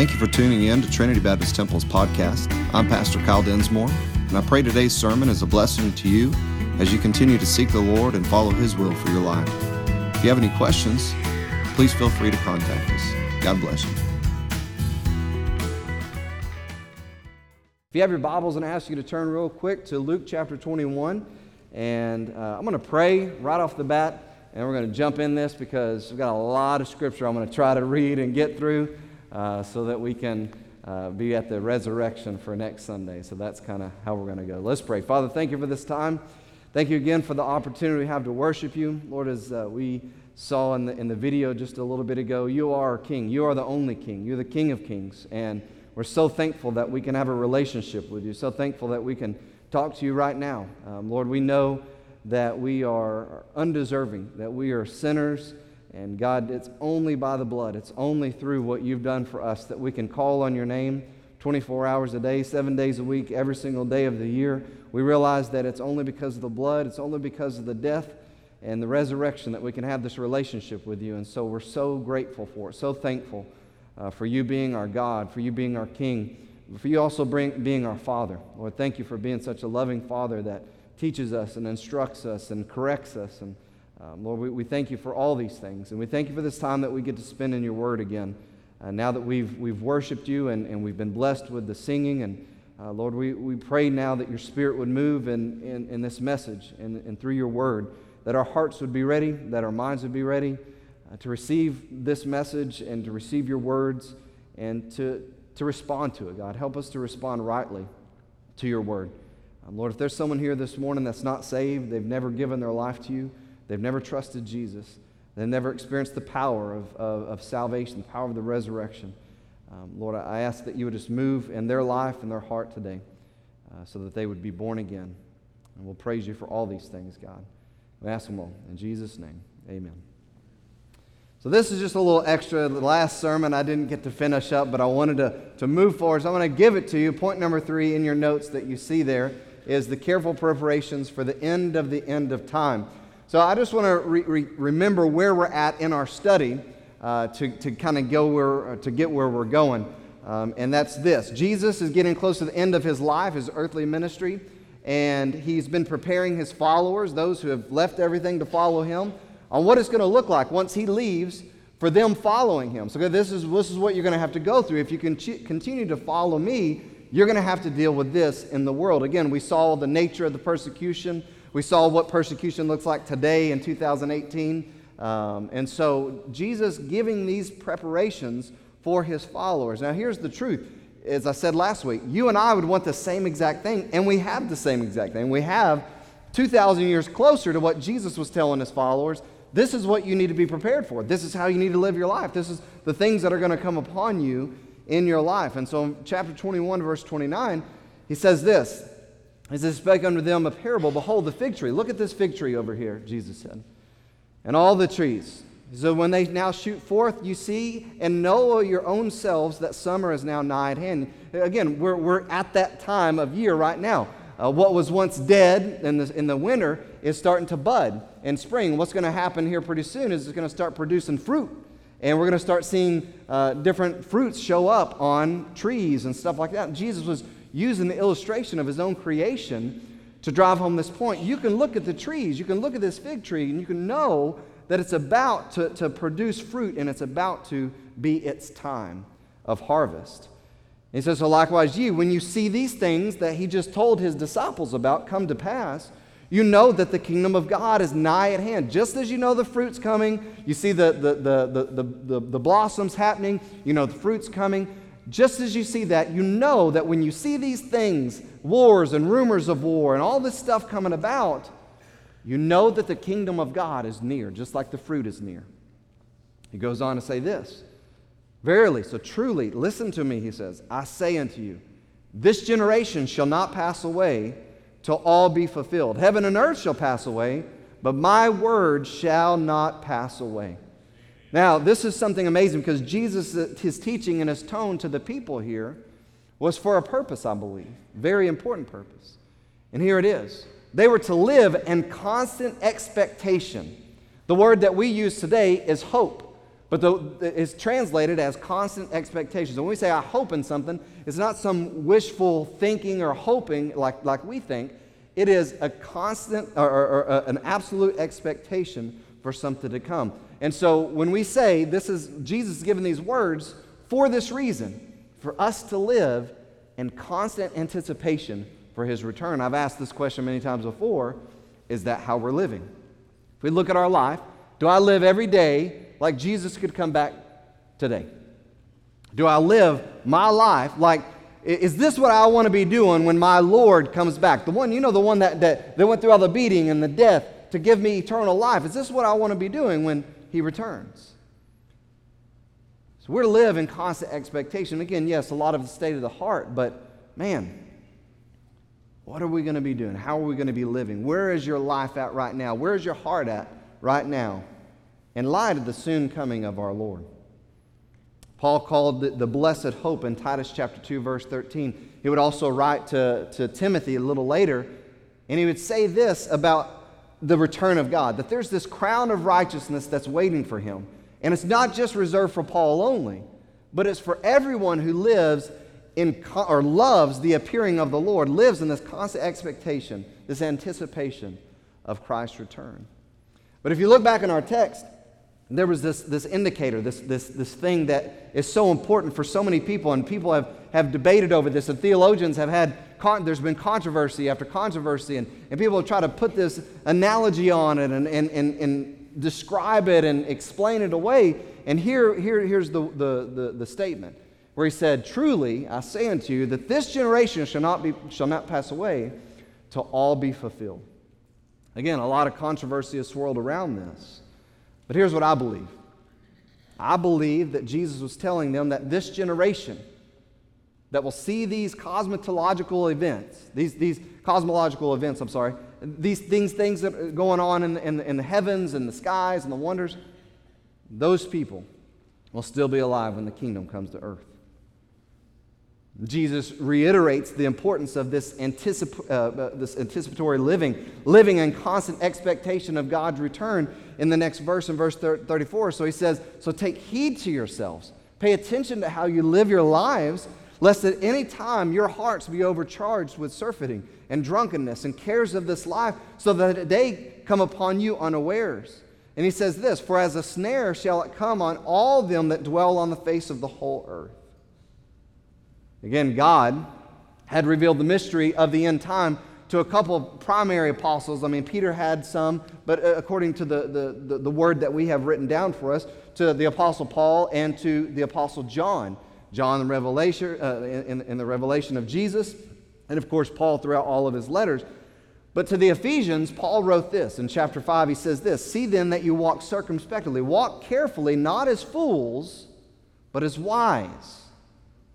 Thank you for tuning in to Trinity Baptist Temple's podcast. I'm Pastor Kyle Densmore, and I pray today's sermon is a blessing to you as you continue to seek the Lord and follow His will for your life. If you have any questions, please feel free to contact us. God bless you. If you have your Bibles, and I ask you to turn real quick to Luke chapter 21. And uh, I'm going to pray right off the bat, and we're going to jump in this because we've got a lot of scripture I'm going to try to read and get through uh, so that we can uh, be at the resurrection for next Sunday. So that's kind of how we're going to go. Let's pray. Father, thank you for this time. Thank you again for the opportunity we have to worship you. Lord, as uh, we saw in the, in the video just a little bit ago, you are King. You are the only King. You're the King of Kings. And we're so thankful that we can have a relationship with you, so thankful that we can talk to you right now. Um, Lord, we know that we are undeserving, that we are sinners, and God, it's only by the blood, it's only through what you've done for us that we can call on your name 24 hours a day, seven days a week, every single day of the year. We realize that it's only because of the blood, it's only because of the death and the resurrection that we can have this relationship with you. And so we're so grateful for it, so thankful uh, for you being our God, for you being our King, for you also bring, being our Father. Lord, thank you for being such a loving Father that teaches us and instructs us and corrects us. And um, Lord, we, we thank you for all these things. And we thank you for this time that we get to spend in your word again. Uh, now that we've, we've worshiped you and, and we've been blessed with the singing, and uh, Lord, we, we pray now that your spirit would move in, in, in this message and, and through your word, that our hearts would be ready, that our minds would be ready uh, to receive this message and to receive your words and to, to respond to it, God. Help us to respond rightly to your word. Um, Lord, if there's someone here this morning that's not saved, they've never given their life to you, they've never trusted Jesus, they've never experienced the power of, of, of salvation, the power of the resurrection. Um, Lord, I ask that you would just move in their life and their heart today uh, so that they would be born again. And we'll praise you for all these things, God. We ask them all. In Jesus' name, amen. So, this is just a little extra. The last sermon I didn't get to finish up, but I wanted to, to move forward. So, I'm going to give it to you. Point number three in your notes that you see there is the careful preparations for the end of the end of time. So, I just want to re- re- remember where we're at in our study uh, to, to kind of go where, uh, to get where we're going. Um, and that's this Jesus is getting close to the end of his life, his earthly ministry, and he's been preparing his followers, those who have left everything to follow him on what it's going to look like once he leaves for them following him. So this is, this is what you're going to have to go through. If you can continue to follow me, you're going to have to deal with this in the world. Again, we saw the nature of the persecution. We saw what persecution looks like today in 2018. Um, and so Jesus giving these preparations for his followers. Now, here's the truth. As I said last week, you and I would want the same exact thing, and we have the same exact thing. We have 2,000 years closer to what Jesus was telling his followers this is what you need to be prepared for. This is how you need to live your life. This is the things that are going to come upon you in your life. And so in chapter 21, verse 29, he says this As he spake unto them a parable, behold the fig tree. Look at this fig tree over here, Jesus said. And all the trees. So when they now shoot forth, you see and know your own selves that summer is now nigh at hand. Again, we're, we're at that time of year right now. Uh, what was once dead in the, in the winter is starting to bud in spring. What's going to happen here pretty soon is it's going to start producing fruit. And we're going to start seeing uh, different fruits show up on trees and stuff like that. Jesus was using the illustration of his own creation to drive home this point. You can look at the trees, you can look at this fig tree, and you can know that it's about to, to produce fruit and it's about to be its time of harvest. He says, So likewise, you, when you see these things that he just told his disciples about come to pass, you know that the kingdom of God is nigh at hand. Just as you know the fruit's coming, you see the, the, the, the, the, the, blossoms happening, you know the fruit's coming. Just as you see that, you know that when you see these things, wars and rumors of war and all this stuff coming about, you know that the kingdom of God is near, just like the fruit is near. He goes on to say this Verily, so truly, listen to me, he says, I say unto you, this generation shall not pass away till all be fulfilled. Heaven and earth shall pass away, but my word shall not pass away. Now, this is something amazing because Jesus, his teaching and his tone to the people here was for a purpose, I believe. Very important purpose. And here it is. They were to live in constant expectation. The word that we use today is hope. But the, it's translated as constant expectations. When we say I hope in something, it's not some wishful thinking or hoping like, like we think. It is a constant or, or, or uh, an absolute expectation for something to come. And so when we say this is Jesus is given these words for this reason, for us to live in constant anticipation for his return. I've asked this question many times before is that how we're living? If we look at our life, do I live every day like Jesus could come back today? Do I live my life like, is this what I want to be doing when my Lord comes back? The one, you know, the one that, that, that went through all the beating and the death to give me eternal life. Is this what I want to be doing when he returns? So we're to live in constant expectation. Again, yes, a lot of the state of the heart, but man, what are we going to be doing? How are we going to be living? Where is your life at right now? Where is your heart at right now in light of the soon coming of our Lord? Paul called the, the blessed hope in Titus chapter 2, verse 13. He would also write to, to Timothy a little later, and he would say this about the return of God that there's this crown of righteousness that's waiting for him. And it's not just reserved for Paul only, but it's for everyone who lives in or loves the appearing of the Lord, lives in this constant expectation, this anticipation of Christ's return. But if you look back in our text, there was this, this indicator, this, this, this thing that is so important for so many people, and people have, have debated over this, and theologians have had, con- there's been controversy after controversy, and, and people try to put this analogy on it and, and, and, and describe it and explain it away. And here, here, here's the, the, the, the statement where he said, Truly, I say unto you that this generation shall not, be, shall not pass away till all be fulfilled. Again, a lot of controversy has swirled around this. But here's what I believe I believe that Jesus was telling them that this generation that will see these cosmetological events, these, these cosmological events, I'm sorry, these things, things that are going on in in, in the heavens and the skies and the wonders, those people will still be alive when the kingdom comes to earth. Jesus reiterates the importance of this, anticip- uh, uh, this anticipatory living, living in constant expectation of God's return in the next verse, in verse 34. So he says, So take heed to yourselves. Pay attention to how you live your lives, lest at any time your hearts be overcharged with surfeiting and drunkenness and cares of this life, so that they come upon you unawares. And he says this For as a snare shall it come on all them that dwell on the face of the whole earth. Again, God had revealed the mystery of the end time to a couple of primary apostles. I mean, Peter had some, but uh, according to the, the, the, the, word that we have written down for us, to the apostle Paul and to the apostle John. John in, Revelation, uh, in, in the revelation of Jesus, and of course, Paul throughout all of his letters. But to the Ephesians, Paul wrote this in chapter 5. He says this See then that you walk circumspectly, walk carefully, not as fools, but as wise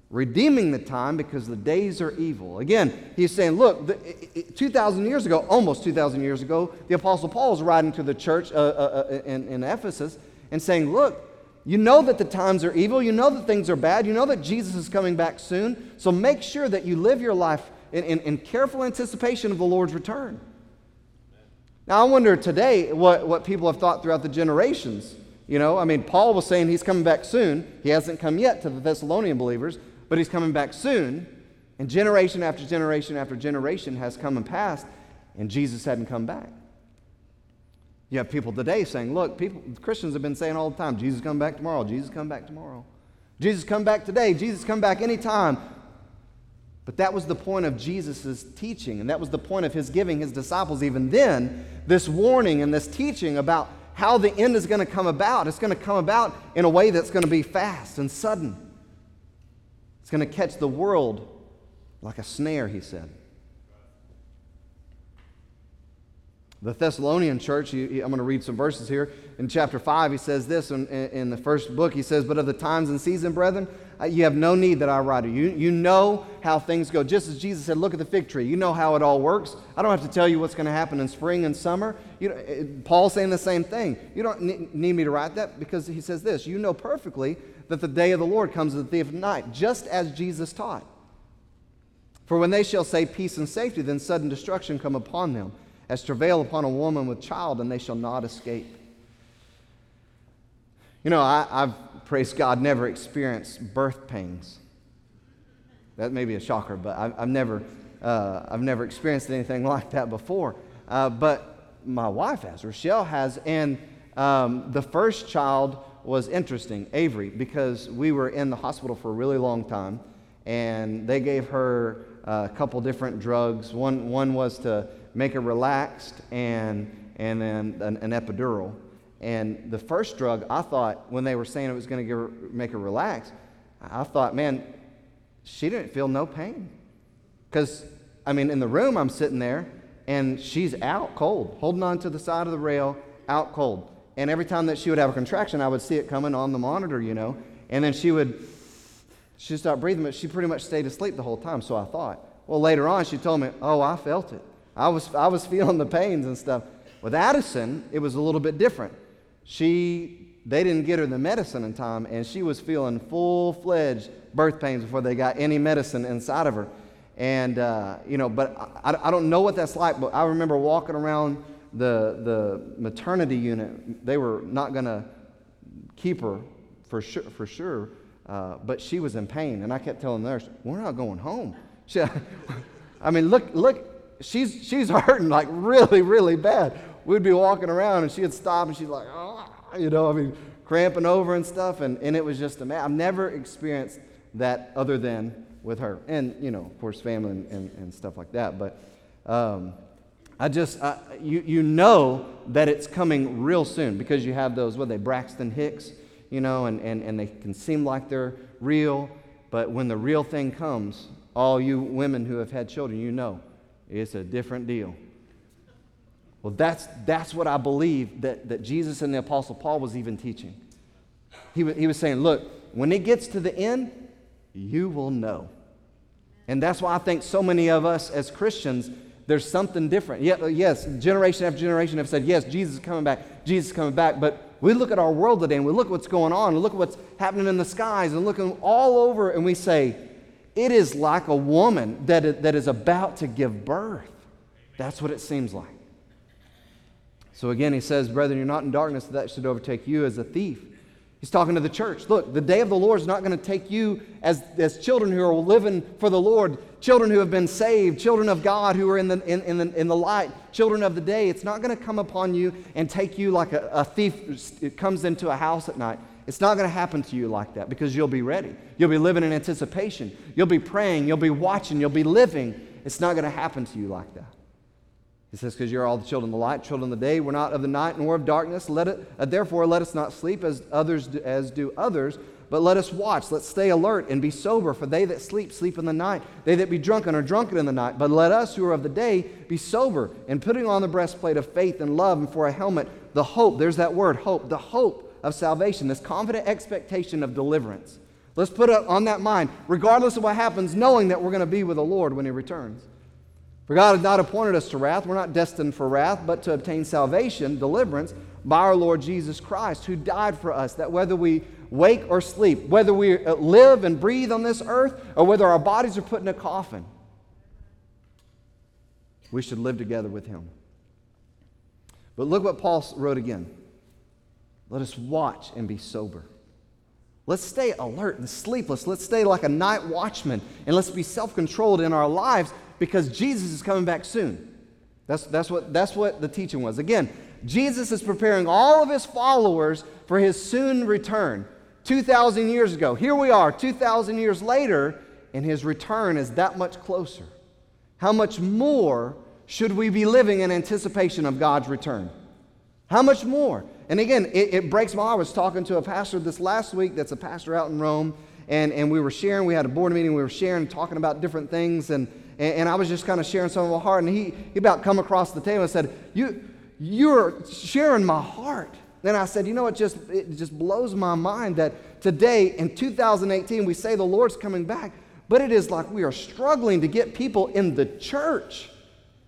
redeeming the time because the days are evil. Again, he's saying, look, 2,000 years ago, almost 2,000 years ago, the Apostle Paul is writing to the church uh, uh, uh, in, in Ephesus and saying, look, you know that the times are evil. You know that things are bad. You know that Jesus is coming back soon. So make sure that you live your life in, in, in careful anticipation of the Lord's return. Now, I wonder today what, what people have thought throughout the generations. You know, I mean, Paul was saying he's coming back soon. He hasn't come yet to the Thessalonian believers but he's coming back soon. And generation after generation after generation has come and passed, and Jesus hadn't come back. You have people today saying, look, people, Christians have been saying all the time, Jesus come back tomorrow, Jesus come back tomorrow. Jesus come back today, Jesus come back anytime. But that was the point of Jesus' teaching, and that was the point of his giving his disciples even then, this warning and this teaching about how the end is going to come about. It's going to come about in a way that's going to be fast and sudden. It's going to catch the world like a snare, he said. The Thessalonian church, I'm going to read some verses here. In chapter 5, he says this in, in the first book. He says, But of the times and season, brethren, you have no need that I write you. You know how things go. Just as Jesus said, Look at the fig tree. You know how it all works. I don't have to tell you what's going to happen in spring and summer. You know, Paul's saying the same thing. You don't need me to write that because he says this You know perfectly that the day of the Lord comes as the thief of night, just as Jesus taught. For when they shall say peace and safety, then sudden destruction come upon them, as travail upon a woman with child, and they shall not escape. You know, I, I've, praise God, never experienced birth pains. That may be a shocker, but I've, I've never, uh, I've never experienced anything like that before. Uh, but my wife has, Rochelle has, and um, the first child was interesting, Avery, because we were in the hospital for a really long time, and they gave her a couple different drugs. One, one was to make her relaxed, and, and then an, an epidural. And the first drug, I thought, when they were saying it was going to make her relax, I thought, man, she didn't feel no pain. Because, I mean, in the room, I'm sitting there, and she's out cold, holding on to the side of the rail, out cold. And every time that she would have a contraction, I would see it coming on the monitor, you know. And then she would, she'd stop breathing, but she pretty much stayed asleep the whole time, so I thought. Well, later on, she told me, oh, I felt it. I was, I was feeling the pains and stuff. With Addison, it was a little bit different. She, they didn't get her the medicine in time, and she was feeling full fledged birth pains before they got any medicine inside of her. And, uh, you know, but I, I don't know what that's like, but I remember walking around the, the maternity unit. They were not going to keep her for sure, for sure uh, but she was in pain. And I kept telling the nurse, We're not going home. She, I mean, look, look, she's, she's hurting like really, really bad. We'd be walking around and she'd stop and she's like, oh, you know, I mean, cramping over and stuff. And, and it was just a mess. I've never experienced that other than with her. And, you know, of course, family and, and, and stuff like that. But um, I just, uh, you, you know that it's coming real soon because you have those, what they, Braxton Hicks, you know, and, and, and they can seem like they're real. But when the real thing comes, all you women who have had children, you know it's a different deal. Well, that's, that's what I believe that, that Jesus and the Apostle Paul was even teaching. He, was, he was saying, look, when it gets to the end, you will know. And that's why I think so many of us as Christians, there's something different. Yeah, uh, yes, generation after generation have said, yes, Jesus is coming back, Jesus is coming back. But we look at our world today and we look at what's going on and look at what's happening in the skies and looking all over and we say, it is like a woman that that is about to give birth. That's what it seems like. So again, he says, Brethren, you're not in darkness, that should overtake you as a thief. He's talking to the church. Look, the day of the Lord is not going to take you as, as children who are living for the Lord, children who have been saved, children of God who are in the, in, in the, in the light, children of the day. It's not going to come upon you and take you like a, a thief comes into a house at night. It's not going to happen to you like that because you'll be ready. You'll be living in anticipation. You'll be praying. You'll be watching. You'll be living. It's not going to happen to you like that. He says, because you're all the children of the light, children of the day. We're not of the night nor of darkness. Let it, uh, therefore, let us not sleep as others do, as do others, but let us watch. Let's stay alert and be sober. For they that sleep, sleep in the night. They that be drunken are drunken in the night. But let us who are of the day be sober, and putting on the breastplate of faith and love, and for a helmet, the hope. There's that word, hope. The hope of salvation, this confident expectation of deliverance. Let's put it on that mind, regardless of what happens, knowing that we're going to be with the Lord when He returns. For God has not appointed us to wrath. We're not destined for wrath, but to obtain salvation, deliverance, by our Lord Jesus Christ, who died for us, that whether we wake or sleep, whether we uh, live and breathe on this earth, or whether our bodies are put in a coffin, we should live together with Him. But look what Paul wrote again. Let us watch and be sober. Let's stay alert and sleepless. Let's stay like a night watchman and let's be self controlled in our lives because Jesus is coming back soon. That's, that's, what, that's what the teaching was. Again, Jesus is preparing all of his followers for his soon return. 2,000 years ago. Here we are, 2,000 years later, and his return is that much closer. How much more should we be living in anticipation of God's return? How much more? And again, it, it, breaks my heart. I was talking to a pastor this last week that's a pastor out in Rome, and, and we were sharing, we had a board meeting, we were sharing, talking about different things, and, and, I was just kind of sharing some of my heart, and he, he about come across the table and said, you, You're sharing my heart. Then I said, You know, what? just, it just blows my mind that today in 2018 we say the Lord's coming back, but it is like we are struggling to get people in the church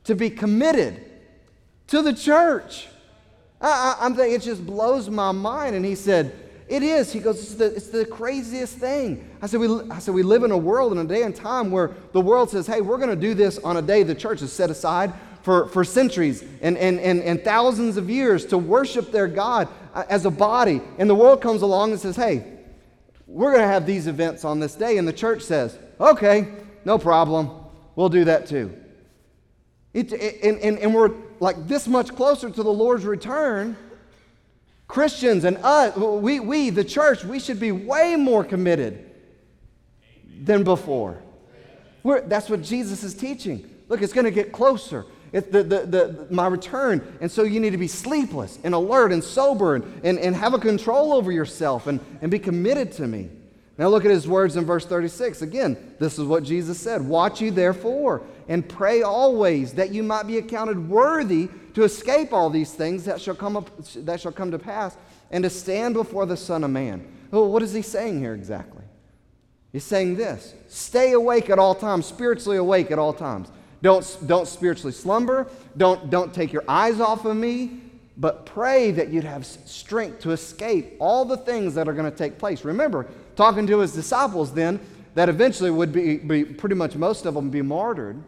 to be committed to the church. I, am thinking, it just blows my mind. And he said, It is. He goes, It's the, it's the craziest thing. I said, we, I said, We live in a world, in a day and time where the world says, Hey, we're going to do this on a day the church is set aside for, for centuries and, and, and, and thousands of years to worship their God uh, as a body. And the world comes along and says, hey, we're going to have these events on this day. And the church says, okay, no problem. We'll do that too. It, and, and, and we're like this much closer to the Lord's return. Christians and us, we, we, the church, we should be way more committed than before. We're, that's what Jesus is teaching. Look, it's going to get closer. It's the, the, the, my return. And so you need to be sleepless and alert and sober and, and, and have a control over yourself and, and be committed to me. Now look at his words in verse 36. Again, this is what Jesus said Watch you therefore and pray always that you might be accounted worthy to escape all these things that shall come, up, that shall come to pass and to stand before the Son of Man. Well, what is he saying here exactly? He's saying this stay awake at all times, spiritually awake at all times. Don't, don't spiritually slumber. Don't, don't take your eyes off of me, but pray that you'd have strength to escape all the things that are going to take place. Remember, talking to his disciples then, that eventually would be, be pretty much most of them be martyred,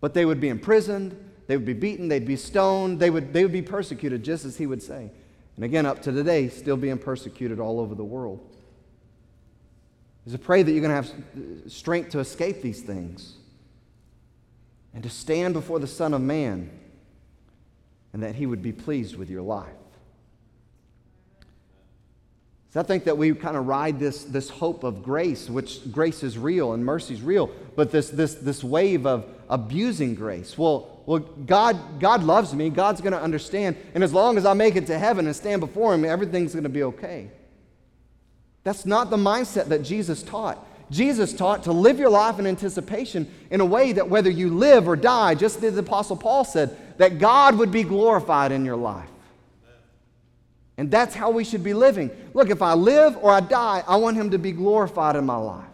but they would be imprisoned, they would be beaten, they'd be stoned, they would, they would be persecuted, just as he would say. And again, up to today, still being persecuted all over the world. Is to pray that you're going to have uh, strength to escape these things and to stand before the Son of Man and that He would be pleased with your life. So I think that we kind of ride this, this hope of grace, which grace is real and mercy is real, but this, this, this wave of abusing grace. Well, well God, God loves me, God's going to understand, and as long as I make it to heaven and stand before Him, everything's going to be okay. That's not the mindset that Jesus taught. Jesus taught to live your life in anticipation in a way that whether you live or die, just as the Apostle Paul said, that God would be glorified in your life. And that's how we should be living. Look, if I live or I die, I want Him to be glorified in my life.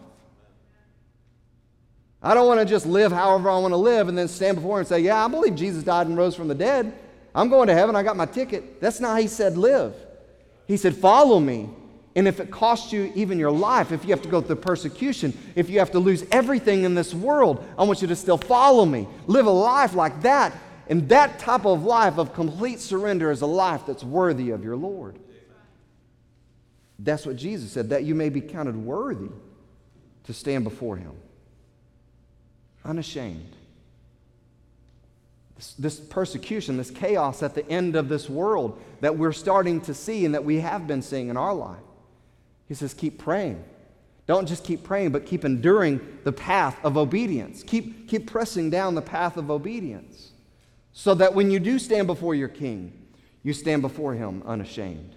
I don't want to just live however I want to live and then stand before Him and say, Yeah, I believe Jesus died and rose from the dead. I'm going to heaven. I got my ticket. That's not how He said live. He said, Follow me. And if it costs you even your life, if you have to go through persecution, if you have to lose everything in this world, I want you to still follow me. Live a life like that. And that type of life of complete surrender is a life that's worthy of your Lord. That's what Jesus said, that you may be counted worthy to stand before Him. Unashamed. This, this, persecution, this chaos at the end of this world that we're starting to see and that we have been seeing in our life. He says, keep praying. Don't just keep praying, but keep enduring the path of obedience. Keep, keep pressing down the path of obedience so that when you do stand before your king, you stand before him unashamed.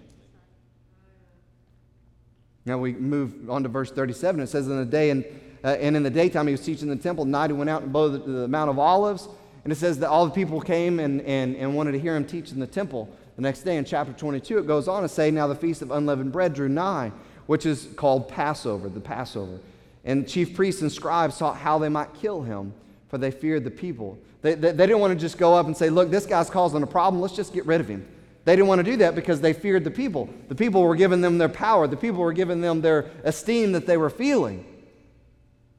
Now we move on to verse 37. It says, In the day and, uh, and in the daytime he was teaching in the temple, night he went out and below the, the Mount of Olives. And it says that all the people came and, and, and wanted to hear him teach in the temple. The next day in chapter 22, it goes on to say, Now the feast of unleavened bread drew nigh which is called Passover, the Passover. And chief priests and scribes sought how they might kill him, for they feared the people. They, they, they, didn't want to just go up and say, Look, this guy's causing a problem, let's just get rid of him. They didn't want to do that because they feared the people. The people were giving them their power, the people were giving them their esteem that they were feeling.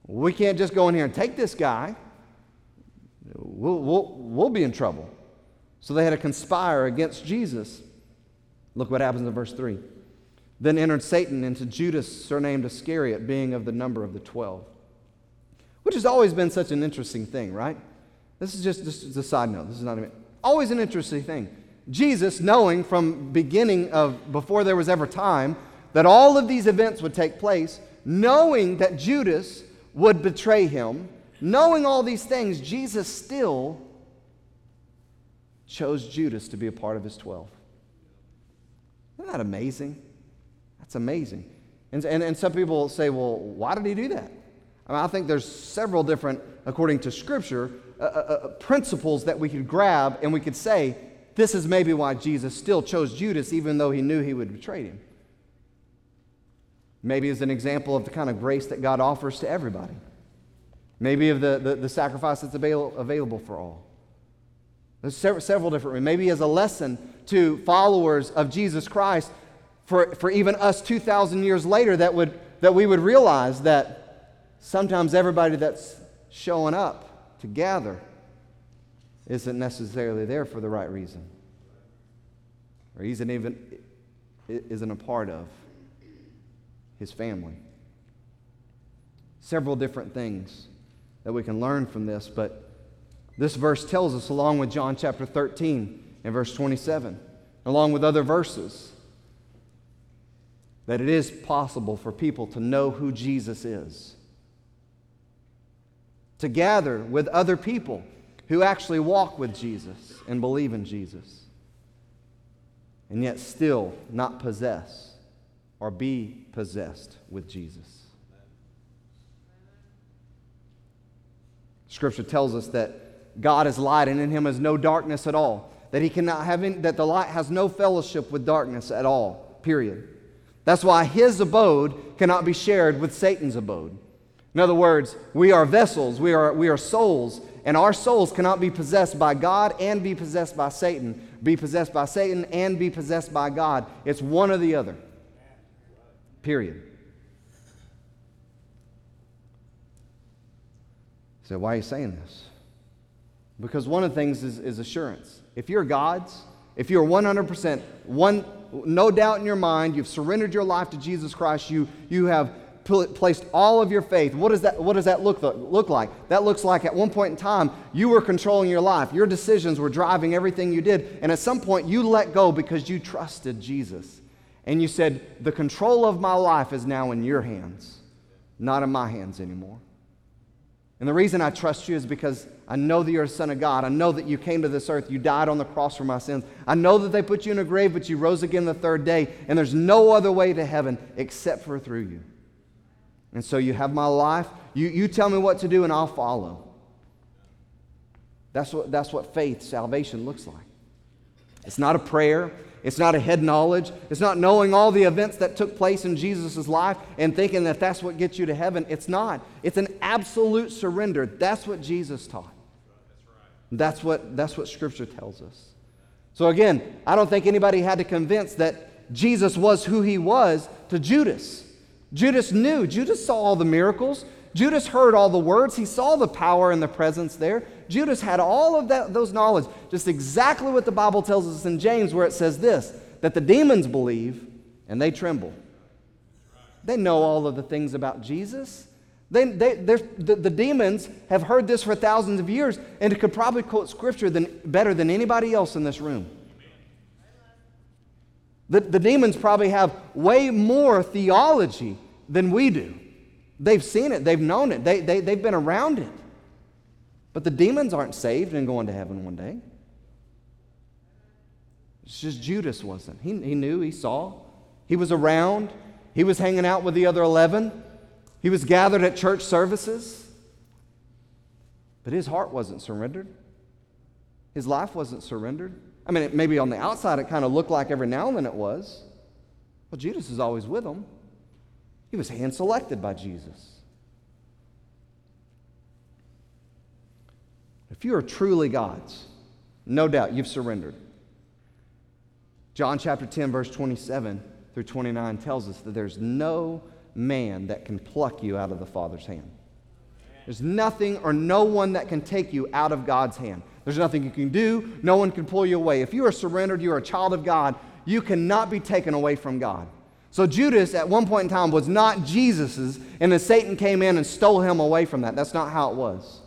We can't just go in here and take this guy, we'll, we'll, we'll be in trouble. So they had to conspire against Jesus. Look what happens in verse 3. Then entered Satan into Judas, surnamed Iscariot, being of the number of the twelve. Which has always been such an interesting thing, right? This is just, just a side note. This is not always an interesting thing. Jesus, knowing from beginning of before there was ever time that all of these events would take place, knowing that Judas would betray him, knowing all these things, Jesus still chose Judas to be a part of his 12. Isn't that amazing? That's amazing. And, and, and some people say, well, why did he do that? I, mean, I think there's several different, according to Scripture, uh, uh, uh, principles that we could grab and we could say, this is maybe why Jesus still chose Judas even though he knew he would betray him. Maybe as an example of the kind of grace that God offers to everybody. Maybe of the, the, the sacrifice that's avail- available for all. There's several, several different Maybe as a lesson to followers of Jesus Christ for, for even us 2,000 years later that, would, that we would realize that sometimes everybody that's showing up to gather isn't necessarily there for the right reason, or isn't even isn't a part of his family. Several different things that we can learn from this, but this verse tells us, along with John chapter 13 and verse 27, along with other verses, that it is possible for people to know who Jesus is. To gather with other people who actually walk with Jesus and believe in Jesus, and yet still not possess or be possessed with Jesus. Scripture tells us that God is light and in him is no darkness at all. That he cannot have any, that the light has no fellowship with darkness at all. Period. That's why his abode cannot be shared with Satan's abode. In other words, we are vessels, we are, we are souls, and our souls cannot be possessed by God and be possessed by Satan, be possessed by Satan and be possessed by God. It's one or the other. Period. So, why are you saying this? Because one of the things is, is assurance. If you're God's, if you're 100%, one, no doubt in your mind, you've surrendered your life to Jesus Christ, you, you have placed all of your faith. What does that, what does that look, look like? That looks like at one point in time, you were controlling your life. Your decisions were driving everything you did. And at some point, you let go because you trusted Jesus. And you said, The control of my life is now in your hands, not in my hands anymore. And the reason I trust you is because I know that you're a son of God. I know that you came to this earth. You died on the cross for my sins. I know that they put you in a grave, but you rose again the third day. And there's no other way to heaven except for through you. And so you have my life. You, you tell me what to do, and I'll follow. That's what, that's what faith, salvation looks like. It's not a prayer. It's not a head knowledge. It's not knowing all the events that took place in Jesus' life and thinking that that's what gets you to heaven. It's not. It's an absolute surrender. That's what Jesus taught. That's what, that's what Scripture tells us. So, again, I don't think anybody had to convince that Jesus was who he was to Judas. Judas knew. Judas saw all the miracles. Judas heard all the words. He saw the power and the presence there. Judas had all of that, those knowledge, just exactly what the Bible tells us in James, where it says this that the demons believe and they tremble. They know all of the things about Jesus. They, they, the, the, demons have heard this for thousands of years and could probably quote scripture than, better than anybody else in this room. The, the demons probably have way more theology than we do. They've seen it, they've known it, they, they, they've been around it. But the demons aren't saved and going to heaven one day. It's just Judas wasn't. He, he knew, he saw, he was around, he was hanging out with the other 11, he was gathered at church services. But his heart wasn't surrendered, his life wasn't surrendered. I mean, it, maybe on the outside it kind of looked like every now and then it was. Well, Judas is always with him. He was hand selected by Jesus. If you are truly God's, no doubt you've surrendered. John chapter 10, verse 27 through 29 tells us that there's no man that can pluck you out of the Father's hand. There's nothing or no one that can take you out of God's hand. There's nothing you can do. No one can pull you away. If you are surrendered, you are a child of God, you cannot be taken away from God. So Judas, at one point in time, was not Jesus's, and then Satan came in and stole him away from that. That's not how it was.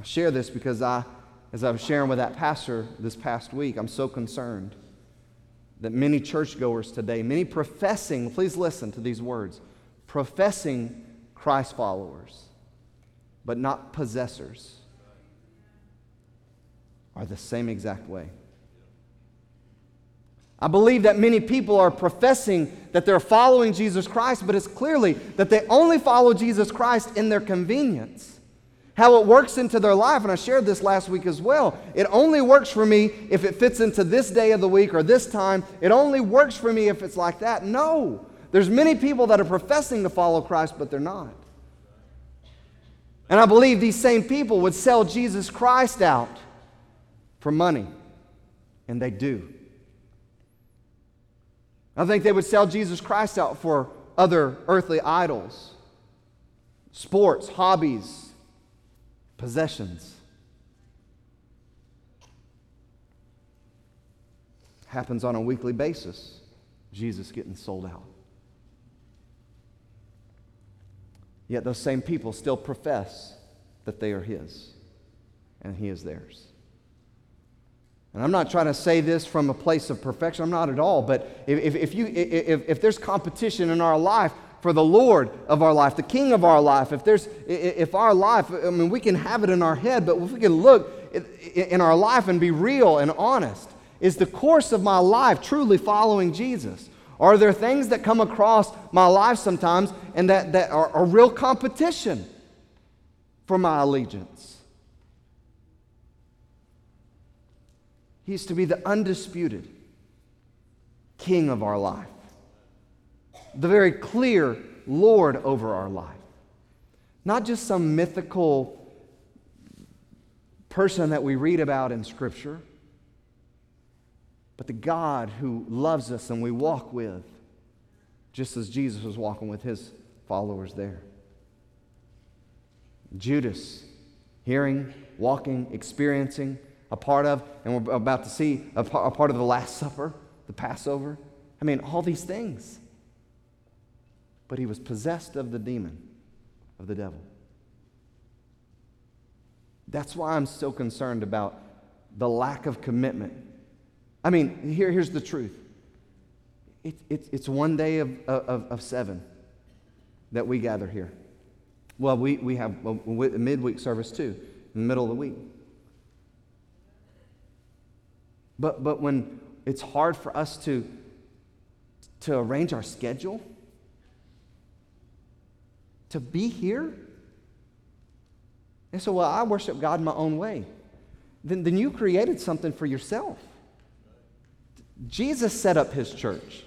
I share this because I, as I was sharing with that pastor this past week, I'm so concerned that many churchgoers today, many professing, please listen to these words, professing Christ followers, but not possessors, are the same exact way. I believe that many people are professing that they're following Jesus Christ, but it's clearly that they only follow Jesus Christ in their convenience how it works into their life. And I shared this last week as well. It only works for me if it fits into this day of the week or this time. It only works for me if it's like that. No. There's many people that are professing to follow Christ, but they're not. And I believe these same people would sell Jesus Christ out for money. And they do. I think they would sell Jesus Christ out for other earthly idols, sports, hobbies, possessions. Happens on a weekly basis. Jesus getting sold out. Yet those same people still profess that they are His and He is theirs. And I'm not trying to say this from a place of perfection, I'm not at all. But if, if, you, if, if there's competition in our life for the Lord of our life, the King of our life, if, there's, if our life, I mean, we can have it in our head, but if we can look in our life and be real and honest, is the course of my life truly following Jesus? Are there things that come across my life sometimes and that, that are a real competition for my allegiance? He's to be the undisputed king of our life, the very clear Lord over our life. Not just some mythical person that we read about in Scripture but the God who loves us and we walk with, just as Jesus was walking with his followers there. Judas, hearing, walking, experiencing, a part of, and we're about to see a part of the Last Supper, the Passover. I mean, all these things. But he was possessed of the demon, of the devil. That's why I'm so concerned about the lack of commitment I mean, here, here's the truth it, it, it's one day of, of, of seven that we gather here. Well, we, we have a, a midweek service too, in the middle of the week. But, but when it's hard for us to, to arrange our schedule, to be here, and so, well, I worship God my own way. Then, then you created something for yourself. Jesus set up his church.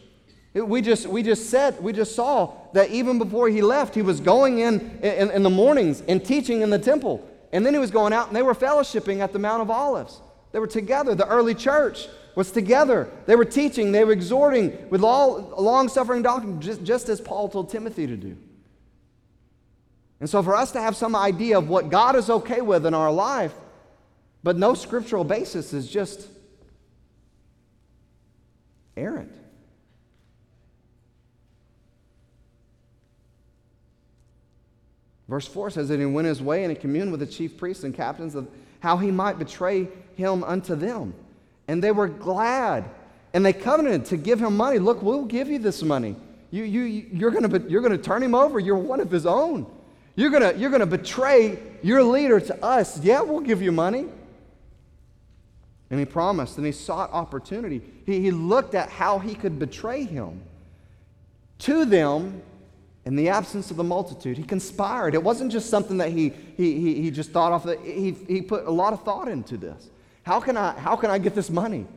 We just, we just said, we just saw that even before he left, he was going in, in, in the mornings and teaching in the temple. And then he was going out and they were fellowshipping at the Mount of Olives. They were together. The early church was together. They were teaching, they were exhorting with all long suffering doctrine, just, just as Paul told Timothy to do. And so, for us to have some idea of what God is okay with in our life, but no scriptural basis is just errant. Verse 4 says that he went his way and he communed with the chief priests and captains of how he might betray him unto them. And they were glad. And they covenanted to give him money. Look, we'll give you this money. You, you, you're going you're to turn him over. You're one of his own. You're going you're going to betray your leader to us. Yeah, we'll give you money. And he promised and he sought opportunity. He, he looked at how he could betray him. To them, in the absence of the multitude, he conspired. It wasn't just something that he, he, he, he just thought off, he, he put a lot of thought into this. How can, I, how can I get this money?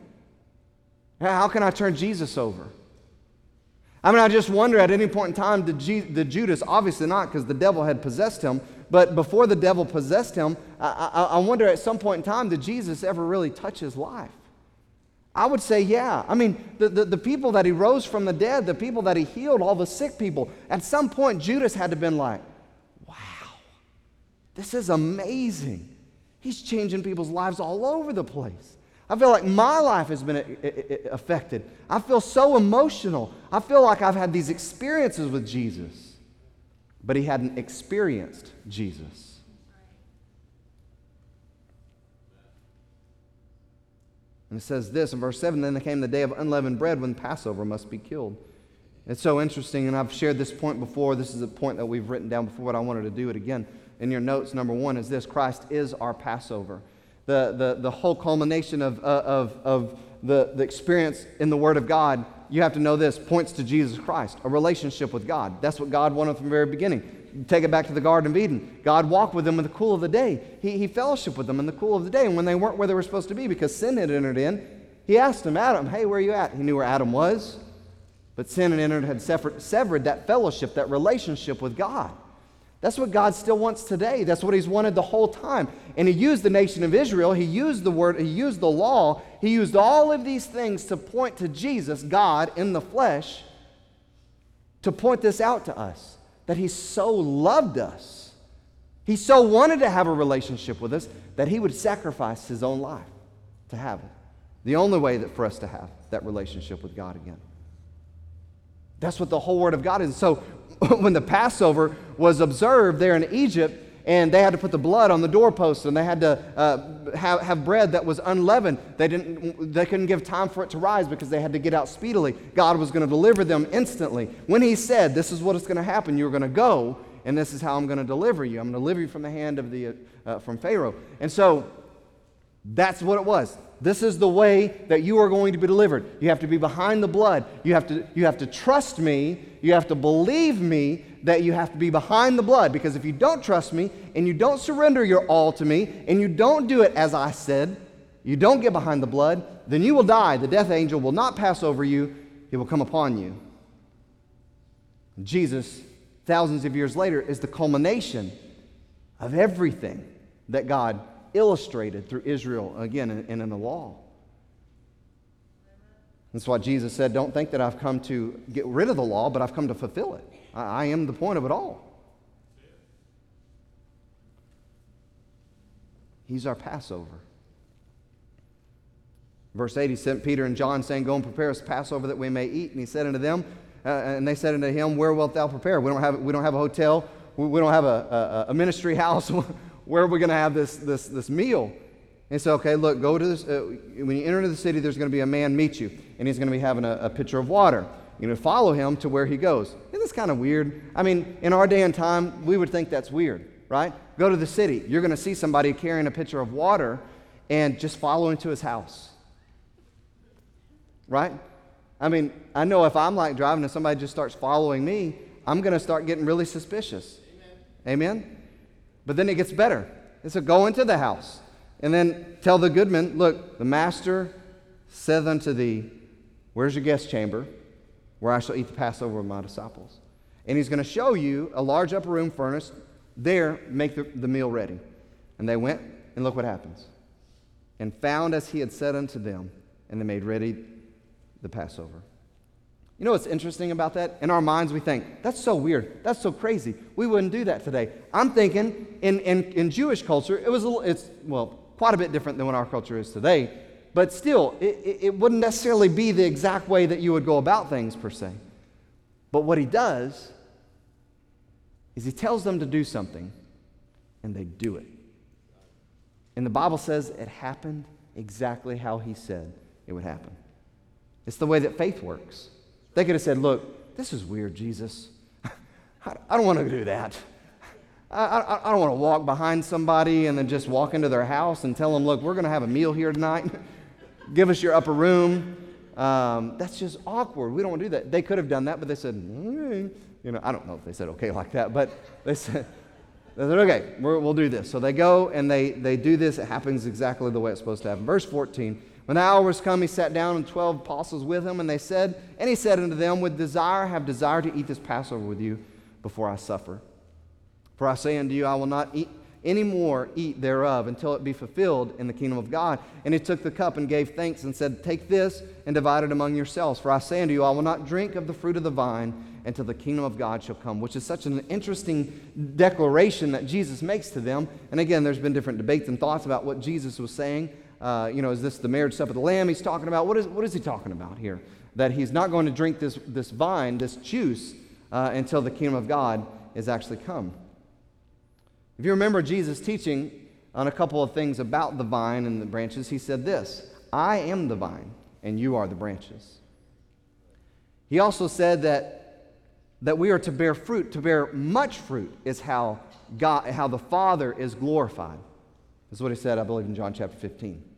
How can I turn Jesus over? I mean, I just wonder at any point in time, did, did Judas, obviously not because the devil had possessed him, but before the devil possessed him, I, I, I wonder at some point in time, did Jesus ever really touch his life? I would say, yeah. I mean, the, the, the, people that he rose from the dead, the people that he healed, all the sick people, at some point, Judas had to have been like, wow, this is amazing. He's changing people's lives all over the place. I feel like my life has been uh, uh, uh, affected. I feel so emotional. I feel like I've had these experiences with Jesus, but he hadn't experienced Jesus. And it says this in verse 7 Then there came the day of unleavened bread when Passover must be killed. It's so interesting, and I've shared this point before. This is a point that we've written down before, but I wanted to do it again. In your notes, number one is this Christ is our Passover. The, the, the whole culmination of, uh, of, of the, the experience in the Word of God, you have to know this, points to Jesus Christ, a relationship with God. That's what God wanted from the very beginning take it back to the Garden of Eden. God walked with them in the cool of the day. He, he fellowshiped with them in the cool of the day. And when they weren't where they were supposed to be because sin had entered in, he asked them, Adam, hey, where are you at? He knew where Adam was. But sin had entered, had severed, severed that fellowship, that relationship with God. That's what God still wants today. That's what He's wanted the whole time. And He used the nation of Israel, He used the word, He used the law, He used all of these things to point to Jesus, God in the flesh, to point this out to us that he so loved us He so wanted to have a relationship with us that he would sacrifice his own life to have it. The only way that for us to have that relationship with God again. That's what the whole Word of God is. So when the Passover was observed there in Egypt, and they had to put the blood on the doorposts, and they had to uh, have, have bread that was unleavened. They, didn't, they couldn't give time for it to rise because they had to get out speedily. God was going to deliver them instantly. When He said, This is what is going to happen, you're going to go, and this is how I'm going to deliver you. I'm going to deliver you from the hand of the, uh, from Pharaoh. And so that's what it was. This is the way that you are going to be delivered. You have to be behind the blood. You have to, you have to trust me. You have to believe me that you have to be behind the blood. Because if you don't trust me and you don't surrender your all to me and you don't do it as I said, you don't get behind the blood, then you will die. The death angel will not pass over you, he will come upon you. Jesus, thousands of years later, is the culmination of everything that God illustrated through Israel again and in the law. That's why Jesus said, Don't think that I've come to get rid of the law, but I've come to fulfill it. I, am the point of it all. He's our Passover. Verse 8, he sent Peter and John, saying, Go and prepare us Passover that we may eat. And he said unto them, uh, and they said unto him, Where wilt thou prepare? We don't have, we don't have a hotel. We, we don't have a, a, a ministry house. where are we going to have this, this, this meal? And so, okay, look, go to this. Uh, when you enter into the city, there's going to be a man meet you, and he's going to be having a, a pitcher of water. You're going to follow him to where he goes. Isn't this kind of weird? I mean, in our day and time, we would think that's weird, right? Go to the city. You're going to see somebody carrying a pitcher of water and just follow into his house, right? I mean, I know if I'm like driving and somebody just starts following me, I'm going to start getting really suspicious. Amen? Amen? But then it gets better. And so go into the house and then tell the goodman, look, the master saith unto thee, Where's your guest chamber where I shall eat the Passover with my disciples? And he's going to show you a large upper room furnace. There, make the, the meal ready. And they went, and look what happens. And found as he had said unto them, and they made ready the Passover. You know what's interesting about that? In our minds, we think, that's so weird. That's so crazy. We wouldn't do that today. I'm thinking in, in, in Jewish culture, it was a, it's, well, quite a bit different than what our culture is today. But still, it, it, it wouldn't necessarily be the exact way that you would go about things, per se. But what he does is he tells them to do something, and they do it. And the Bible says it happened exactly how he said it would happen. It's the way that faith works. They could have said, Look, this is weird, Jesus. I don't want to do that. I, I, I don't want to walk behind somebody and then just walk into their house and tell them, Look, we're going to have a meal here tonight. Give us your upper room. Um, that's just awkward. We don't want to do that. They could have done that, but they said, mm, you know, I don't know if they said okay like that, but they said, they said okay, we will do this. So they go and they, they do this. It happens exactly the way it's supposed to happen. Verse 14 when the hour was come, he sat down and twelve apostles with him, and they said, and he said unto them, With desire have desire to eat this Passover with you before I suffer. For I say unto you, I will not eat any more eat thereof until it be fulfilled in the kingdom of God. And he took the cup and gave thanks and said, Take this and divide it among yourselves. For I say unto you, I will not drink of the fruit of the vine until the kingdom of God shall come, which is such an interesting declaration that Jesus makes to them. And again, there's been different debates and thoughts about what Jesus was saying. Uh, you know, is this the marriage supper of the Lamb he's talking about? What is, what is he talking about here? That he's not going to drink this, this vine, this juice, uh, until the kingdom of God is actually come. If you remember Jesus teaching on a couple of things about the vine and the branches, he said this I am the vine, and you are the branches. He also said that, that we are to bear fruit, to bear much fruit, is how, God, how the Father is glorified. That's what he said, I believe, in John chapter 15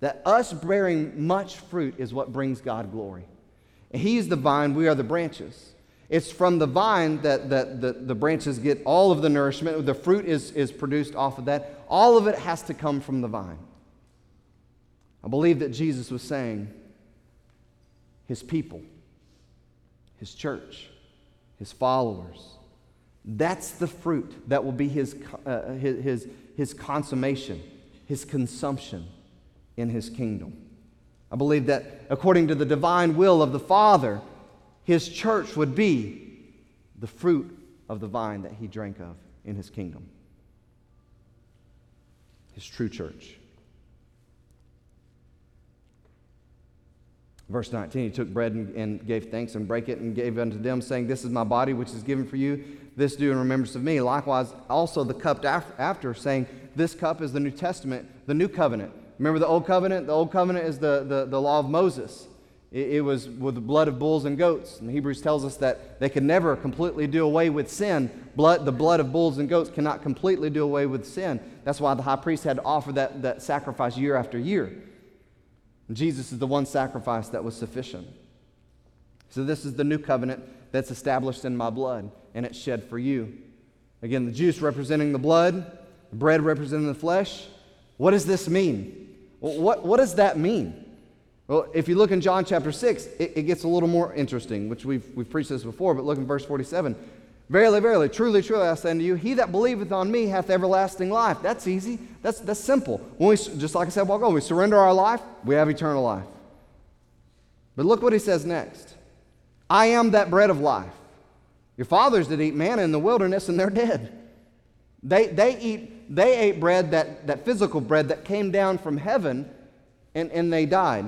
that us bearing much fruit is what brings God glory. And He's the vine, we are the branches. It's from the vine that, that the, the branches get all of the nourishment. The fruit is, is produced off of that. All of it has to come from the vine. I believe that Jesus was saying, His people, His church, His followers, that's the fruit that will be His, uh, his, his, his consummation, His consumption in his kingdom. I believe that according to the divine will of the Father, his church would be the fruit of the vine that he drank of in his kingdom. his true church. Verse 19, he took bread and, and, gave thanks and brake it and gave unto them, saying, This is my body which is given for you. This do in remembrance of me. Likewise, also the cup after, saying, This cup is the New Testament, the new covenant. Remember the old covenant? The old covenant is the, the, the law of Moses. It, it was with the blood of bulls and goats. And Hebrews tells us that they could never completely do away with sin. Blood, the blood of bulls and goats cannot completely do away with sin. That's why the high priest had to offer that, that sacrifice year after year. Jesus is the one sacrifice that was sufficient. So, this is the new covenant that's established in my blood, and it's shed for you. Again, the juice representing the blood, the bread representing the flesh. What does this mean? Well, what, what does that mean? Well, if you look in John chapter 6, it, it gets a little more interesting, which we've, we've preached this before, but look in verse 47. Verily, verily, truly, truly, I say unto you, he that believeth on me hath everlasting life. That's easy. That's, that's simple. When we, just like I said a while ago, we surrender our life, we have eternal life. But look what he says next I am that bread of life. Your fathers did eat manna in the wilderness, and they're dead. They, they, eat, they ate bread, that, that physical bread that came down from heaven, and, and they died.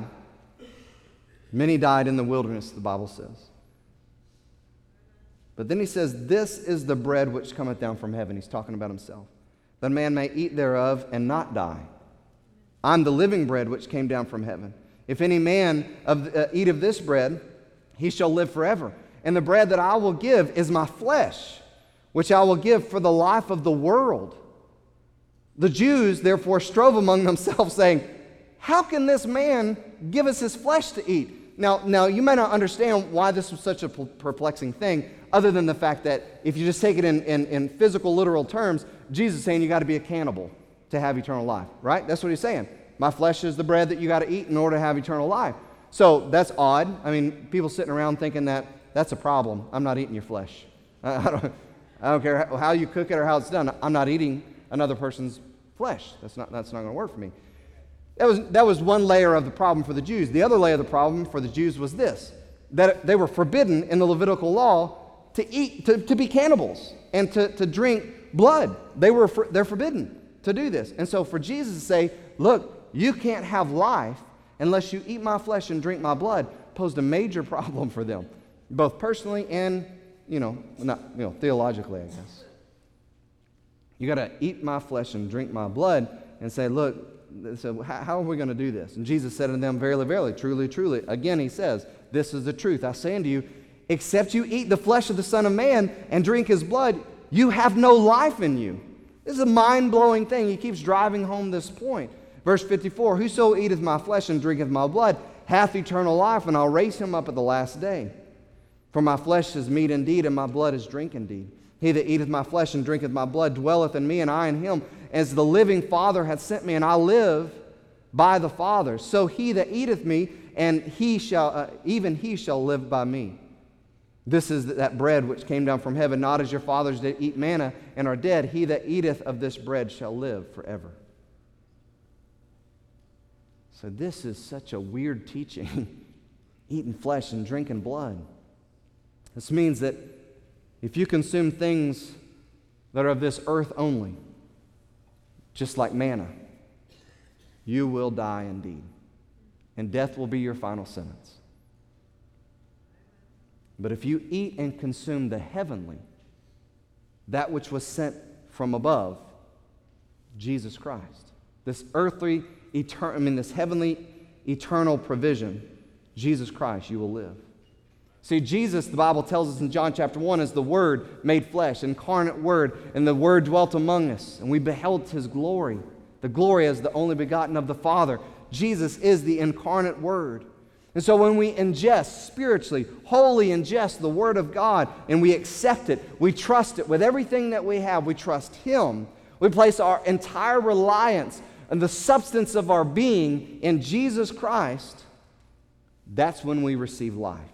Many died in the wilderness, the Bible says. But then he says, This is the bread which cometh down from heaven. He's talking about himself. That a man may eat thereof and not die. I'm the living bread which came down from heaven. If any man of, uh, eat of this bread, he shall live forever. And the bread that I will give is my flesh, which I will give for the life of the world. The Jews therefore strove among themselves, saying, How can this man give us his flesh to eat? Now, now, you may not understand why this was such a perplexing thing, other than the fact that if you just take it in, in, in physical, literal terms, Jesus is saying you got to be a cannibal to have eternal life, right? That's what he's saying. My flesh is the bread that you got to eat in order to have eternal life. So that's odd. I mean, people sitting around thinking that that's a problem. I'm not eating your flesh. I, don't, I don't care how you cook it or how it's done. I'm not eating another person's flesh. That's not, that's not going to work for me. That was, that was one layer of the problem for the Jews. The other layer of the problem for the Jews was this that they were forbidden in the Levitical law to eat, to, to be cannibals and to, to drink blood. They were for, they're forbidden to do this. And so for Jesus to say, look, you can't have life unless you eat my flesh and drink my blood posed a major problem for them, both personally and, you know, not, you know, theologically, I guess. You got to eat my flesh and drink my blood and say, look, so how are we going to do this? And Jesus said unto them, Verily, verily, truly, truly. Again, he says, This is the truth. I say unto you, Except you eat the flesh of the Son of Man and drink his blood, you have no life in you. This is a mind blowing thing. He keeps driving home this point. Verse 54 Whoso eateth my flesh and drinketh my blood hath eternal life, and I'll raise him up at the last day. For my flesh is meat indeed, and my blood is drink indeed. He that eateth my flesh and drinketh my blood dwelleth in me, and I in him. As the living Father hath sent me, and I live by the Father. So he that eateth me, and he shall, uh, even he shall live by me. This is that bread which came down from heaven, not as your fathers did eat manna and are dead. He that eateth of this bread shall live forever. So, this is such a weird teaching eating flesh and drinking blood. This means that if you consume things that are of this earth only, just like manna, you will die indeed, and death will be your final sentence. But if you eat and consume the heavenly, that which was sent from above, Jesus Christ, this earthly, eternal, I mean, this heavenly, eternal provision, Jesus Christ, you will live. See, Jesus, the Bible tells us in John chapter 1, is the Word made flesh, incarnate Word, and the Word dwelt among us, and we beheld His glory. The glory as the only begotten of the Father. Jesus is the incarnate Word. And so when we ingest spiritually, wholly ingest the Word of God and we accept it, we trust it with everything that we have, we trust Him. We place our entire reliance and the substance of our being in Jesus Christ. That's when we receive life.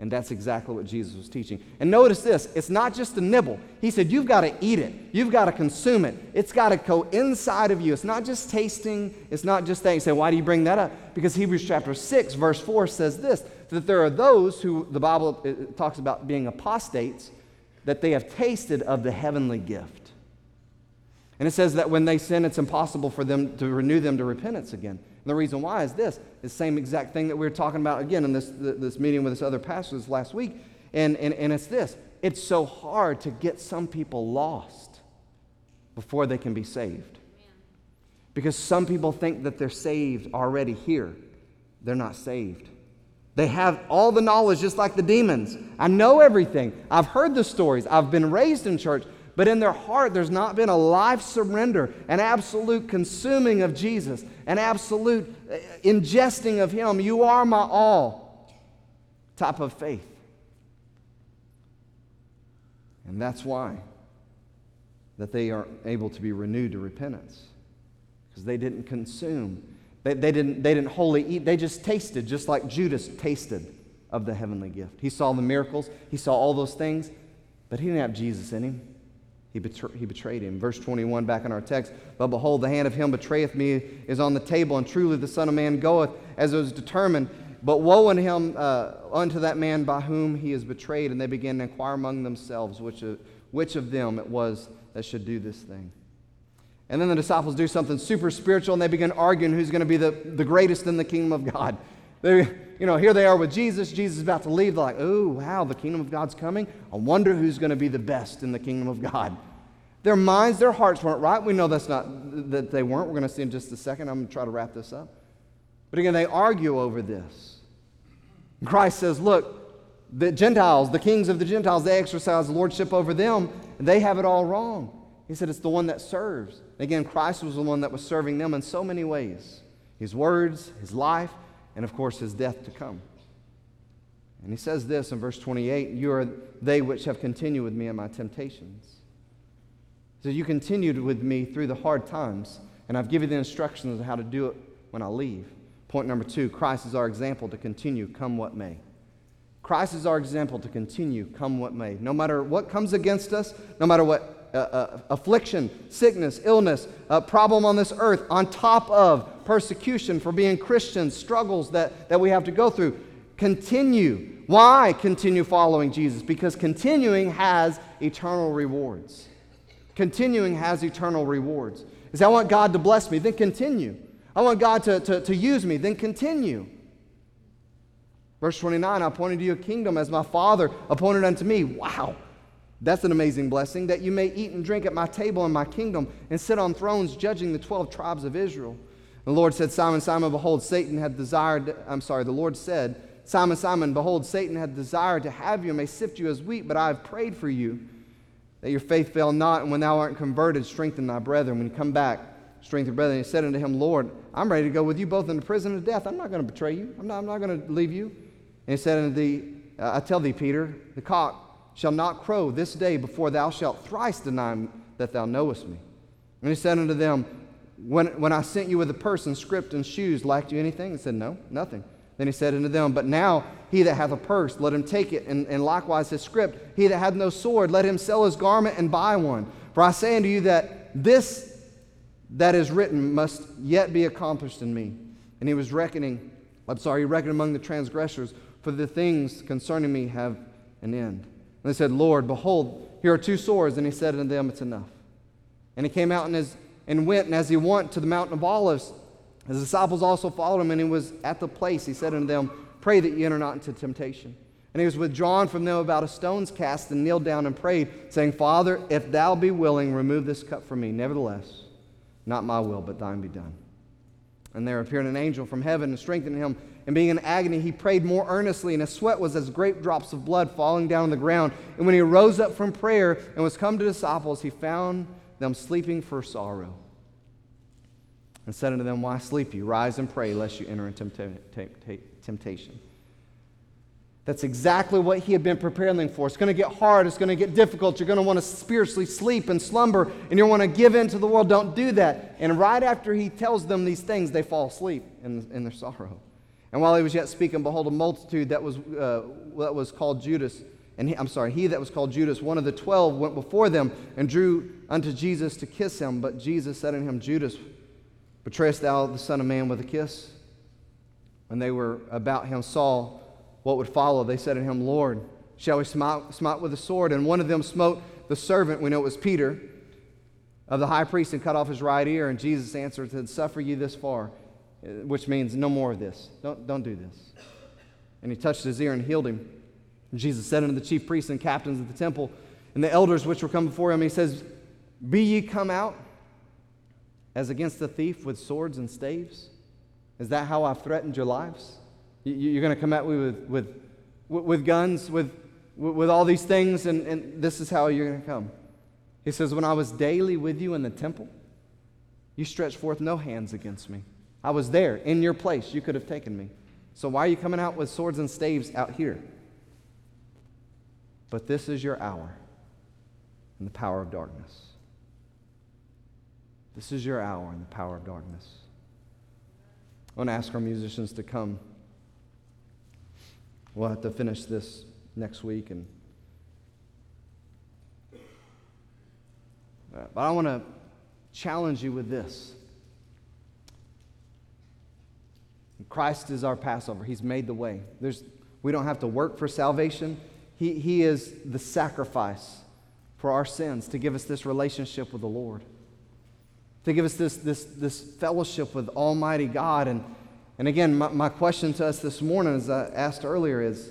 And that's exactly what Jesus was teaching. And notice this it's not just a nibble. He said, You've got to eat it, you've got to consume it. It's got to go inside of you. It's not just tasting, it's not just that. You say, Why do you bring that up? Because Hebrews chapter 6, verse 4 says this that there are those who the Bible talks about being apostates, that they have tasted of the heavenly gift. And it says that when they sin, it's impossible for them to renew them to repentance again. And the reason why is this: the same exact thing that we were talking about again in this, this meeting with this other pastors last week. And, and, and it's this it's so hard to get some people lost before they can be saved. Because some people think that they're saved already here, they're not saved. They have all the knowledge just like the demons. I know everything. I've heard the stories. I've been raised in church. But in their heart, there's not been a life surrender, an absolute consuming of Jesus, an absolute uh, ingesting of Him. You are my all type of faith. And that's why that they are able to be renewed to repentance because they didn't consume they, they, didn't, they didn't wholly eat, they just tasted, just like Judas tasted of the heavenly gift. He saw the miracles, he saw all those things, but he didn't have Jesus in him. He, betray, he betrayed him. Verse 21 back in our text. But behold, the hand of him betrayeth me is on the table, and truly the Son of Man goeth as it was determined. But woe unto him, uh, unto that man by whom he is betrayed. And they began to inquire among themselves which of, which of them it was that should do this thing. And then the disciples do something super spiritual and they begin arguing who's going to be the, the greatest in the kingdom of God. They, you know, here they are with Jesus. Jesus is about to leave. They're like, oh, wow, the kingdom of God's coming. I wonder who's going to be the best in the kingdom of God. Their minds, their hearts weren't right. We know that's not, that they weren't. We're going to see in just a second. I'm going to try to wrap this up. But again, they argue over this. Christ says, look, the Gentiles, the kings of the Gentiles, they exercise lordship over them, and they have it all wrong. He said it's the one that serves. Again, Christ was the one that was serving them in so many ways his words, his life, and of course, his death to come. And he says this in verse 28 You are they which have continued with me in my temptations. So you continued with me through the hard times, and I've given you the instructions on how to do it when I leave. Point number two Christ is our example to continue, come what may. Christ is our example to continue, come what may. No matter what comes against us, no matter what uh, uh, affliction, sickness, illness, uh, problem on this earth, on top of persecution for being Christians, struggles that, that we have to go through. Continue. Why continue following Jesus? Because continuing has eternal rewards. Continuing has eternal rewards. Is I want God to bless me, then continue. I want God to, to, to use me, then continue. Verse 29 I appointed you a kingdom as my Father appointed unto me. Wow. That's an amazing blessing that you may eat and drink at my table in my kingdom and sit on thrones judging the 12 tribes of Israel. The Lord said, Simon, Simon, behold, Satan had desired, I'm sorry, the Lord said, Simon, Simon, behold, Satan had desired to have you and may sift you as wheat, but I have prayed for you that your faith fail not, and when thou art converted, strengthen thy brethren. When you come back, strengthen your brethren. He said unto him, Lord, I'm ready to go with you both into prison of death. I'm not going to betray you. I'm not, I'm not going to leave you. And he said unto thee, uh, I tell thee, Peter, the cock shall not crow this day before thou shalt thrice deny that thou knowest me. And he said unto them, when, when I sent you with a purse and script and shoes, lacked you anything? He said, No, nothing. Then he said unto them, But now he that hath a purse, let him take it, and, and likewise his script. He that hath no sword, let him sell his garment and buy one. For I say unto you that this that is written must yet be accomplished in me. And he was reckoning, I'm sorry, he reckoned among the transgressors, for the things concerning me have an end. And they said, Lord, behold, here are two swords. And he said unto them, It's enough. And he came out and, as, and went, and as he went to the mountain of Olives, his disciples also followed him, and he was at the place. He said unto them, Pray that ye enter not into temptation. And he was withdrawn from them about a stone's cast, and kneeled down and prayed, saying, Father, if thou be willing, remove this cup from me. Nevertheless, not my will, but thine be done. And there appeared an angel from heaven and strengthened him and being in agony, he prayed more earnestly, and his sweat was as great drops of blood falling down on the ground. And when he rose up from prayer and was come to disciples, he found them sleeping for sorrow. And said unto them, Why sleep you? Rise and pray, lest you enter into temptation. That's exactly what he had been preparing for. It's going to get hard. It's going to get difficult. You're going to want to spiritually sleep and slumber, and you want to give in to the world. Don't do that. And right after he tells them these things, they fall asleep in, in their sorrow. And while he was yet speaking, behold, a multitude that was, uh, that was called Judas, and he, I'm sorry, he that was called Judas, one of the twelve, went before them and drew unto Jesus to kiss him. But Jesus said unto him, Judas, betrayest thou the Son of Man with a kiss? When they were about him, saw what would follow, they said unto him, Lord, shall we smite, smite with the sword? And one of them smote the servant, we know it was Peter, of the high priest and cut off his right ear. And Jesus answered, said, Suffer you this far, uh, which means no more of this. Don't, don't do this. And he touched his ear and healed him. And Jesus said unto the chief priests and captains of the temple and the elders which were come before him, He says, Be ye come out as against the thief with swords and staves? Is that how I've threatened your lives? You're going to come at me with, with, with guns, with, with all these things, and, and this is how you're going to come. He says, When I was daily with you in the temple, you stretched forth no hands against me. I was there in your place. You could have taken me. So why are you coming out with swords and staves out here? But this is your hour in the power of darkness. This is your hour in the power of darkness. I want to ask our musicians to come. We'll have to finish this next week and uh, but I want to challenge you with this. Christ is our Passover. He's made the way. There's, we don't have to work for salvation. He, he is the sacrifice for our sins to give us this relationship with the Lord, to give us this, this, this fellowship with Almighty God. And, and again, my, my question to us this morning, as I asked earlier, is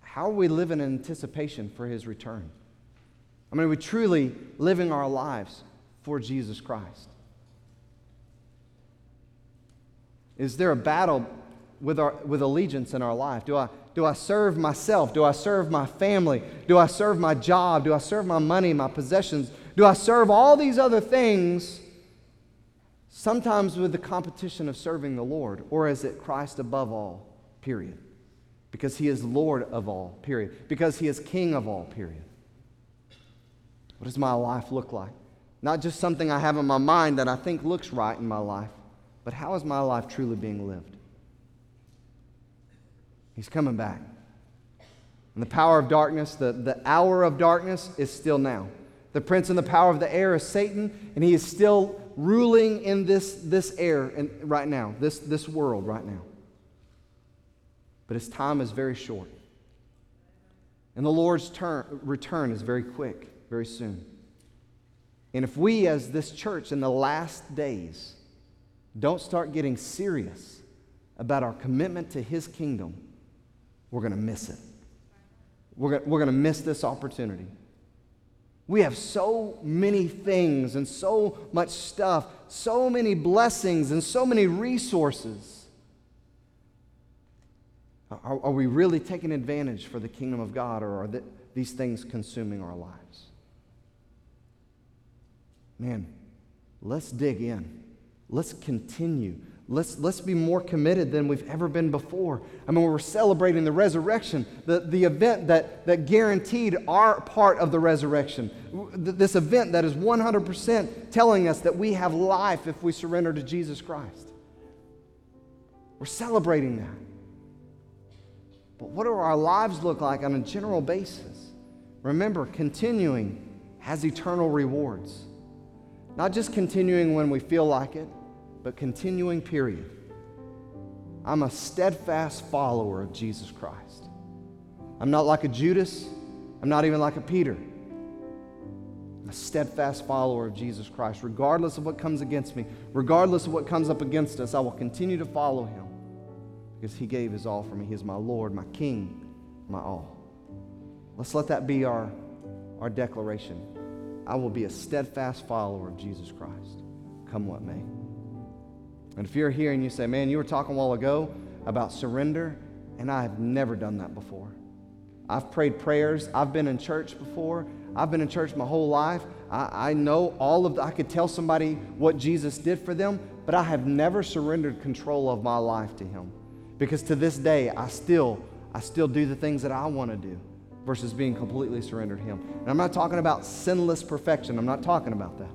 how are we living in anticipation for His return? I mean, are we truly living our lives for Jesus Christ? Is there a battle with, our, with allegiance in our life? Do I, do I serve myself? Do I serve my family? Do I serve my job? Do I serve my money, my possessions? Do I serve all these other things, sometimes with the competition of serving the Lord? Or is it Christ above all, period? Because he is Lord of all, period. Because he is King of all, period. What does my life look like? Not just something I have in my mind that I think looks right in my life, but how is my life truly being lived? He's coming back. And the power of darkness, the, the hour of darkness, is still now. The prince and the power of the air is Satan, and he is still ruling in this, this air and right now, this, this world right now. But his time is very short. And the Lord's turn, return is very quick, very soon. And if we, as this church in the last days, don't start getting serious about our commitment to his kingdom, we're going to miss it. We're going to miss this opportunity. We have so many things and so much stuff, so many blessings and so many resources. Are, are we really taking advantage for the kingdom of God, or are the, these things consuming our lives? Man, let's dig in. Let's continue Let's, let's be more committed than we've ever been before. I mean, we're celebrating the resurrection, the, the event that, that guaranteed our part of the resurrection. This event that is 100% telling us that we have life if we surrender to Jesus Christ. We're celebrating that. But what do our lives look like on a general basis? Remember, continuing has eternal rewards. Not just continuing when we feel like it, but continuing, period. I'm a steadfast follower of Jesus Christ. I'm not like a Judas, I'm not even like a Peter. I'm a steadfast follower of Jesus Christ. Regardless of what comes against me, regardless of what comes up against us, I will continue to follow him because he gave his all for me. He is my Lord, my King, my all. Let's let that be our, our declaration. I will be a steadfast follower of Jesus Christ, come what may. And if you're here and you say, man, you were talking a while ago about surrender, and I have never done that before. I've prayed prayers. I've been in church before. I've been in church my whole life. I, I know all of the, I could tell somebody what Jesus did for them, but I have never surrendered control of my life to Him. Because to this day, I still, I still do the things that I want to do versus being completely surrendered to Him. And I'm not talking about sinless perfection. I'm not talking about that.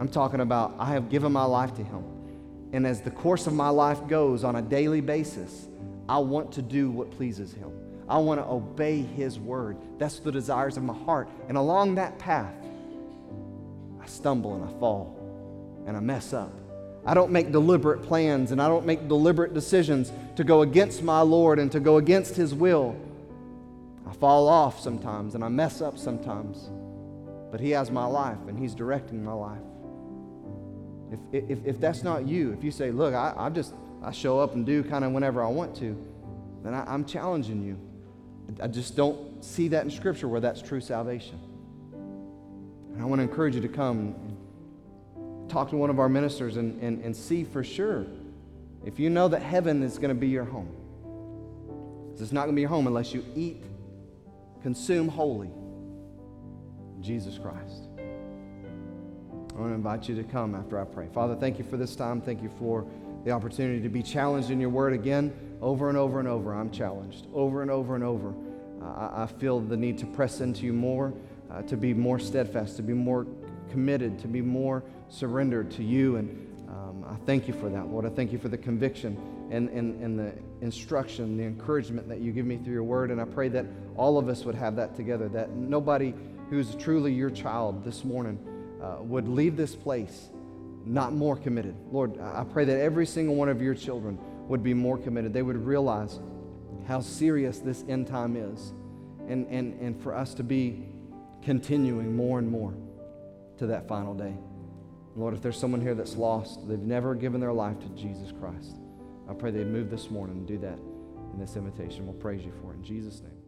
I'm talking about I have given my life to Him. And as the course of my life goes on a daily basis, I want to do what pleases Him. I want to obey His word. That's the desires of my heart. And along that path, I stumble and I fall and I mess up. I don't make deliberate plans and I don't make deliberate decisions to go against my Lord and to go against His will. I fall off sometimes and I mess up sometimes. but He has my life and He's directing my life. If, if, if that's not you, if you say, look, I, I just I show up and do kind of whenever I want to, then I, I'm challenging you. I just don't see that in Scripture where that's true salvation. And I want to encourage you to come talk to one of our ministers and, and, and see for sure if you know that heaven is going to be your home. It's not going to be your home unless you eat, consume holy Jesus Christ. I want to invite you to come after I pray. Father, thank you for this time. Thank you for the opportunity to be challenged in your word again. Over and over and over, I'm challenged. Over and over and over, uh, I feel the need to press into you more, uh, to be more steadfast, to be more committed, to be more surrendered to you. And um, I thank you for that, Lord. I thank you for the conviction and, and, and the instruction, the encouragement that you give me through your word. And I pray that all of us would have that together, that nobody who's truly your child this morning uh, would leave this place not more committed. Lord, I pray that every single one of your children would be more committed. They would realize how serious this end time is, and, and, and for us to be continuing more and more to that final day. Lord, if there's someone here that's lost, they've never given their life to Jesus Christ, I pray they'd move this morning and do that in this invitation. We'll praise you for it in Jesus' name.